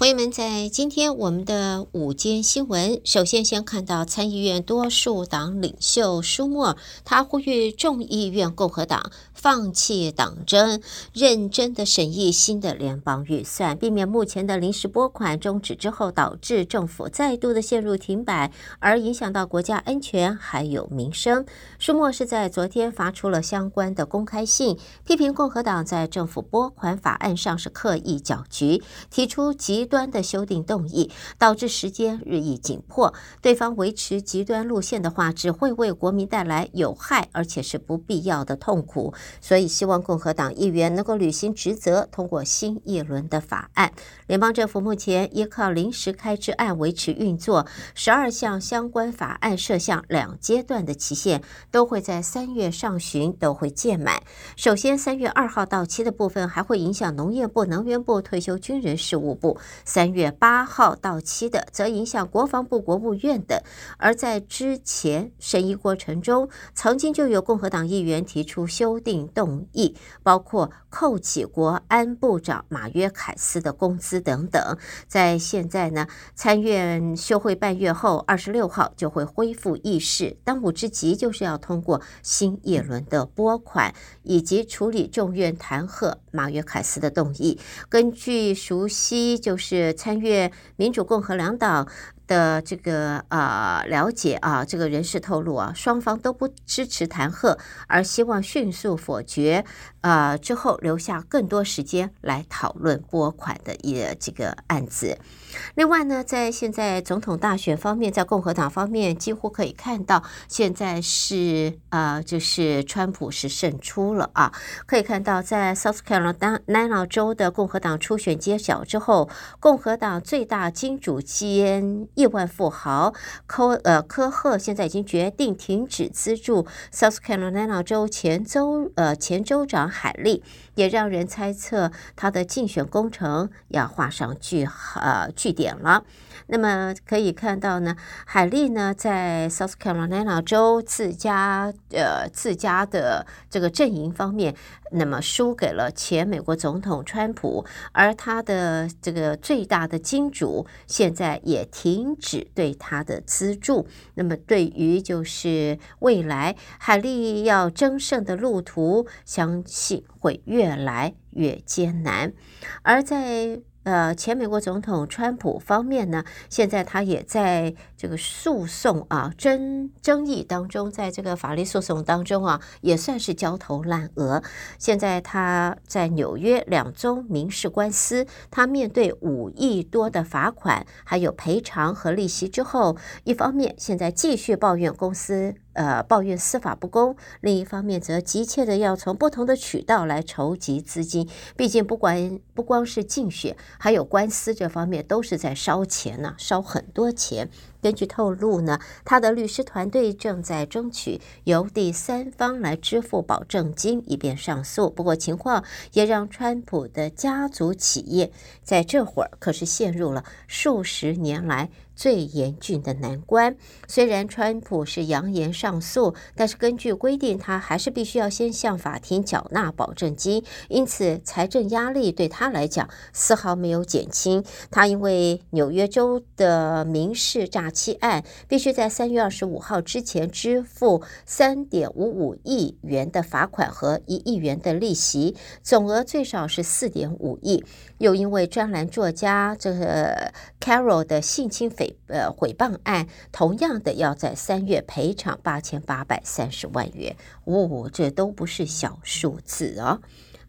朋友们，在今天我们的午间新闻，首先先看到参议院多数党领袖舒默，他呼吁众议院共和党放弃党争，认真的审议新的联邦预算，避免目前的临时拨款终止之后，导致政府再度的陷入停摆，而影响到国家安全还有民生。舒默是在昨天发出了相关的公开信，批评共和党在政府拨款法案上是刻意搅局，提出极端的修订动议，导致时间日益紧迫。对方维持极端路线的话，只会为国民带来有害而且是不必要的痛苦。所以，希望共和党议员能够履行职责，通过新一轮的法案。联邦政府目前依靠临时开支案维持运作，十二项相关法案设向两阶段的期限，都会在三月上旬都会届满。首先，三月二号到期的部分还会影响农业部、能源部、退休军人事务部。三月八号到期的，则影响国防部、国务院等。而在之前审议过程中，曾经就有共和党议员提出修订动议，包括扣起国安部长马约凯斯的工资等等。在现在呢，参院休会半月后，二十六号就会恢复议事。当务之急就是要通过新一轮的拨款，以及处理众院弹劾马约凯斯的动议。根据熟悉，就是。是参阅民主、共和两党的这个啊了解啊，这个人士透露啊，双方都不支持弹劾，而希望迅速否决啊，之后留下更多时间来讨论拨款的一这个案子。另外呢，在现在总统大选方面，在共和党方面，几乎可以看到现在是啊，就是川普是胜出了啊。可以看到，在 South Carolina 州的共和党初选揭晓之后，共和党最大金主兼亿万富豪科呃科赫现在已经决定停止资助 South Carolina 州前州呃前州长海利，也让人猜测他的竞选工程要画上句呃句点了。那么可以看到呢，海利呢在 South Carolina 州自家呃自家的这个阵营方面，那么输给了前美国总统川普，而他的这个最大的金主现在也停止对他的资助。那么对于就是未来海利要争胜的路途，相信会越来越艰难，而在。呃，前美国总统川普方面呢，现在他也在这个诉讼啊争争议当中，在这个法律诉讼当中啊，也算是焦头烂额。现在他在纽约两宗民事官司，他面对五亿多的罚款，还有赔偿和利息之后，一方面现在继续抱怨公司。呃，抱怨司法不公，另一方面则急切的要从不同的渠道来筹集资金。毕竟，不管不光是竞选，还有官司这方面，都是在烧钱呢，烧很多钱。根据透露呢，他的律师团队正在争取由第三方来支付保证金，以便上诉。不过，情况也让川普的家族企业在这会儿可是陷入了数十年来最严峻的难关。虽然川普是扬言上诉，但是根据规定，他还是必须要先向法庭缴纳保证金，因此财政压力对他来讲丝毫没有减轻。他因为纽约州的民事诈欺案必须在三月二十五号之前支付三点五五亿元的罚款和一亿元的利息，总额最少是四点五亿。又因为专栏作家这个 Carol 的性侵诽呃毁谤案，同样的要在三月赔偿八千八百三十万元。哦，这都不是小数字啊。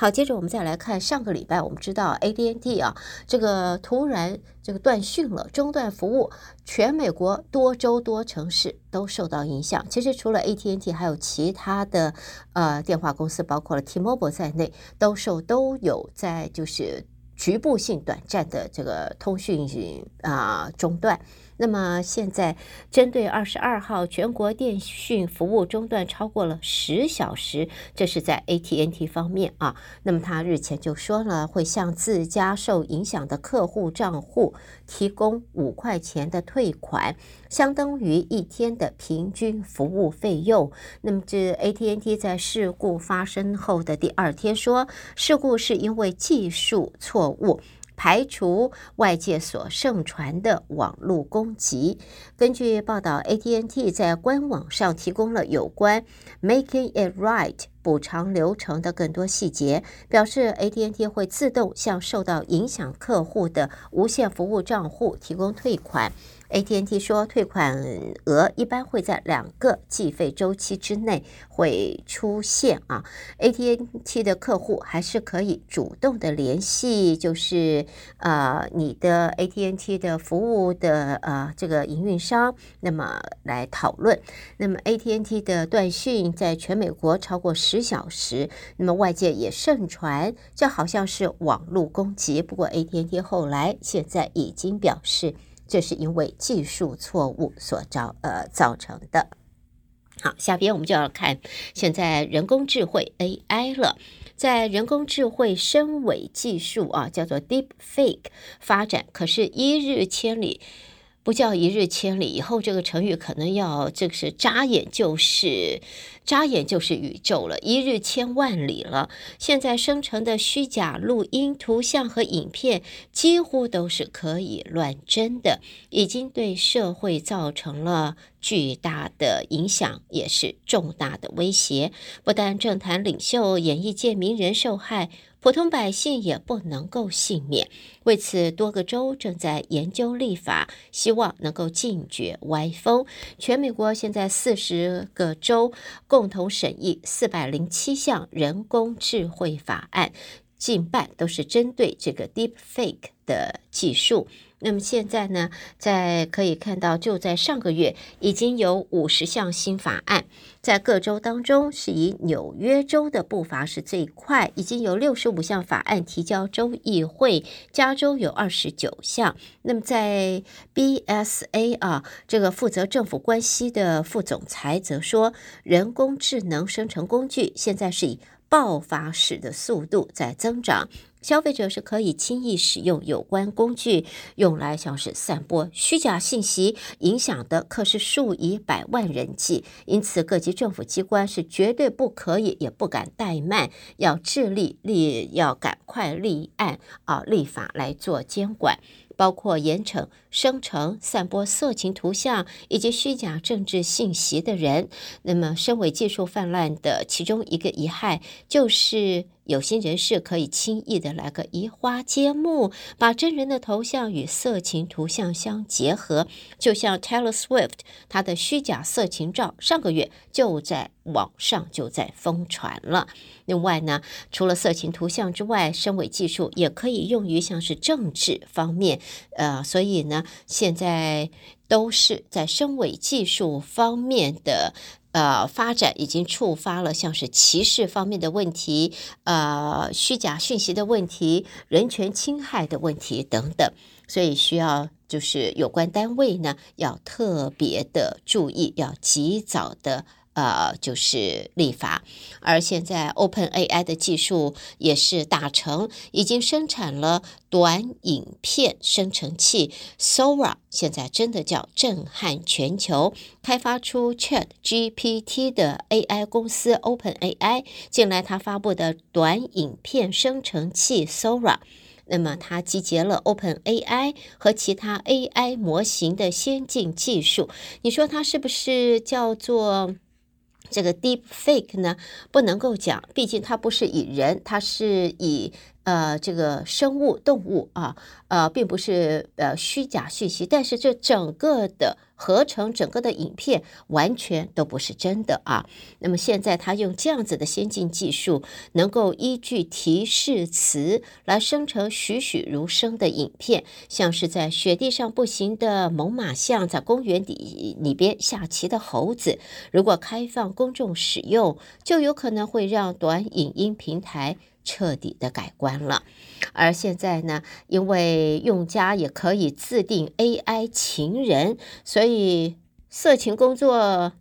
好，接着我们再来看上个礼拜，我们知道 AT&T 啊，这个突然这个断讯了，中断服务，全美国多州多城市都受到影响。其实除了 AT&T，还有其他的呃电话公司，包括了 T-Mobile 在内，都受都有在就是局部性短暂的这个通讯啊、中断。那么现在，针对二十二号全国电讯服务中断超过了十小时，这是在 AT&T 方面啊。那么他日前就说了，会向自家受影响的客户账户提供五块钱的退款，相当于一天的平均服务费用。那么这 AT&T 在事故发生后的第二天说，事故是因为技术错误。排除外界所盛传的网络攻击。根据报道，AT&T 在官网上提供了有关 Making It Right 补偿流程的更多细节，表示 ATNT 会自动向受到影响客户的无线服务账户提供退款。ATNT 说，退款额一般会在两个计费周期之内会出现啊。，ATNT 的客户还是可以主动的联系，就是呃你的 ATNT 的服务的呃这个营运商，那么来讨论。那么 ATNT 的断讯在全美国超过十十小时，那么外界也盛传这好像是网络攻击。不过 AT&T 后来现在已经表示。这是因为技术错误所造呃造成的。好，下边我们就要看现在人工智慧 AI 了，在人工智慧深伪技术啊，叫做 Deep Fake 发展，可是一日千里。不叫一日千里，以后这个成语可能要，这个是眨眼就是眨眼就是宇宙了，一日千万里了。现在生成的虚假录音、图像和影片几乎都是可以乱真的，已经对社会造成了巨大的影响，也是重大的威胁。不但政坛领袖、演艺界名人受害。普通百姓也不能够幸免。为此，多个州正在研究立法，希望能够禁绝歪风。全美国现在四十个州共同审议四百零七项人工智慧法案，近半都是针对这个 Deep Fake 的技术。那么现在呢，在可以看到，就在上个月，已经有五十项新法案，在各州当中，是以纽约州的步伐是最快，已经有六十五项法案提交州议会，加州有二十九项。那么在 BSA 啊，这个负责政府关系的副总裁则说，人工智能生成工具现在是以爆发式的速度在增长。消费者是可以轻易使用有关工具，用来像是散播虚假信息，影响的可是数以百万人计。因此，各级政府机关是绝对不可以，也不敢怠慢，要致力立，要赶快立案啊，立法来做监管。包括严惩生成、散播色情图像以及虚假政治信息的人。那么，深伪技术泛滥的其中一个遗害，就是有心人士可以轻易的来个移花接木，把真人的头像与色情图像相结合。就像 Taylor Swift，他的虚假色情照，上个月就在网上就在疯传了。另外呢，除了色情图像之外，深伪技术也可以用于像是政治方面，呃，所以呢，现在都是在声伪技术方面的呃发展，已经触发了像是歧视方面的问题，呃，虚假讯息的问题，人权侵害的问题等等，所以需要就是有关单位呢要特别的注意，要及早的。呃，就是立法，而现在 OpenAI 的技术也是大成，已经生产了短影片生成器 Sora，现在真的叫震撼全球。开发出 ChatGPT 的 AI 公司 OpenAI，近来它发布的短影片生成器 Sora，那么它集结了 OpenAI 和其他 AI 模型的先进技术，你说它是不是叫做？这个 deep fake 呢，不能够讲，毕竟它不是以人，它是以。呃，这个生物动物啊，呃，并不是呃虚假讯息，但是这整个的合成，整个的影片完全都不是真的啊。那么现在他用这样子的先进技术，能够依据提示词来生成栩栩如生的影片，像是在雪地上步行的猛犸象，在公园里里边下棋的猴子。如果开放公众使用，就有可能会让短影音平台。彻底的改观了，而现在呢，因为用家也可以自定 AI 情人，所以色情工作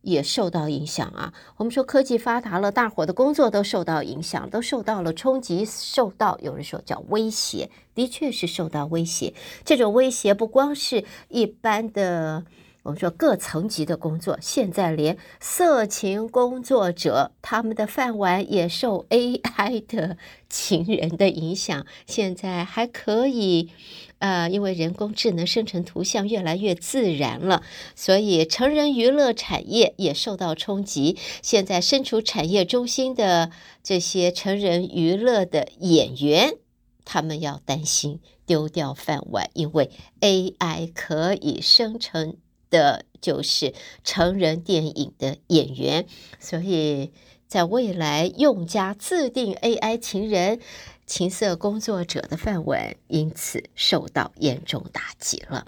也受到影响啊。我们说科技发达了，大伙的工作都受到影响，都受到了冲击，受到有人说叫威胁，的确是受到威胁。这种威胁不光是一般的。我们说各层级的工作，现在连色情工作者他们的饭碗也受 AI 的情人的影响，现在还可以，呃，因为人工智能生成图像越来越自然了，所以成人娱乐产业也受到冲击。现在身处产业中心的这些成人娱乐的演员，他们要担心丢掉饭碗，因为 AI 可以生成。的就是成人电影的演员，所以在未来，用家自定 AI 情人、情色工作者的饭碗，因此受到严重打击了。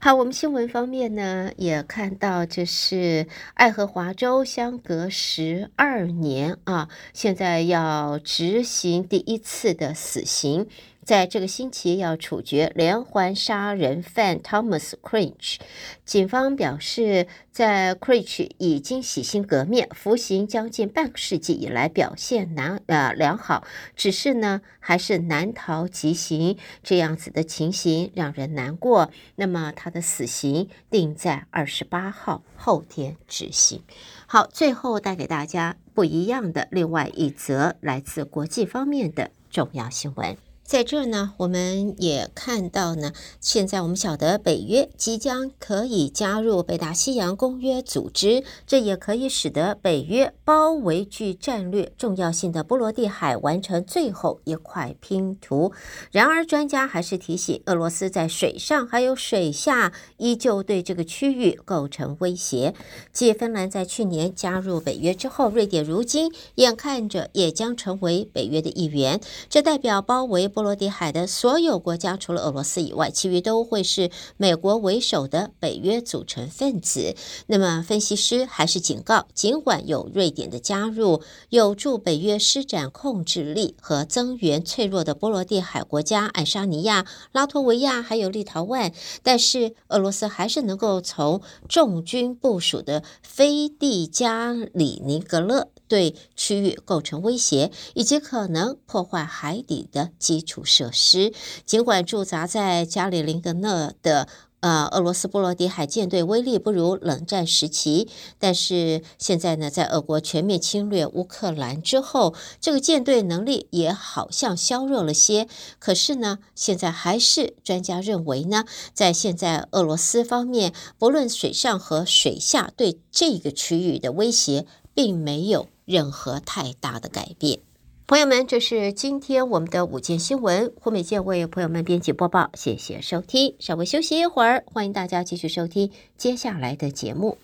好，我们新闻方面呢，也看到这是爱荷华州相隔十二年啊，现在要执行第一次的死刑。在这个星期要处决连环杀人犯 Thomas Craig，警方表示，在 Craig 已经洗心革面，服刑将近半个世纪以来表现难呃良好，只是呢还是难逃极刑，这样子的情形让人难过。那么他的死刑定在二十八号后天执行。好，最后带给大家不一样的另外一则来自国际方面的重要新闻。在这儿呢，我们也看到呢，现在我们晓得北约即将可以加入北大西洋公约组织，这也可以使得北约包围具战略重要性的波罗的海完成最后一块拼图。然而，专家还是提醒，俄罗斯在水上还有水下依旧对这个区域构成威胁。继芬兰在去年加入北约之后，瑞典如今眼看着也将成为北约的一员，这代表包围波。波罗的海的所有国家，除了俄罗斯以外，其余都会是美国为首的北约组成分子。那么，分析师还是警告，尽管有瑞典的加入，有助北约施展控制力和增援脆弱的波罗的海国家爱沙尼亚、拉脱维亚还有立陶宛，但是俄罗斯还是能够从重军部署的菲蒂加里宁格勒。对区域构成威胁，以及可能破坏海底的基础设施。尽管驻扎在加里宁格勒的呃俄罗斯波罗的海舰队威力不如冷战时期，但是现在呢，在俄国全面侵略乌克兰之后，这个舰队能力也好像削弱了些。可是呢，现在还是专家认为呢，在现在俄罗斯方面，不论水上和水下对这个区域的威胁，并没有。任何太大的改变，朋友们，这是今天我们的五件新闻。胡美健为朋友们编辑播报，谢谢收听。稍微休息一会儿，欢迎大家继续收听接下来的节目。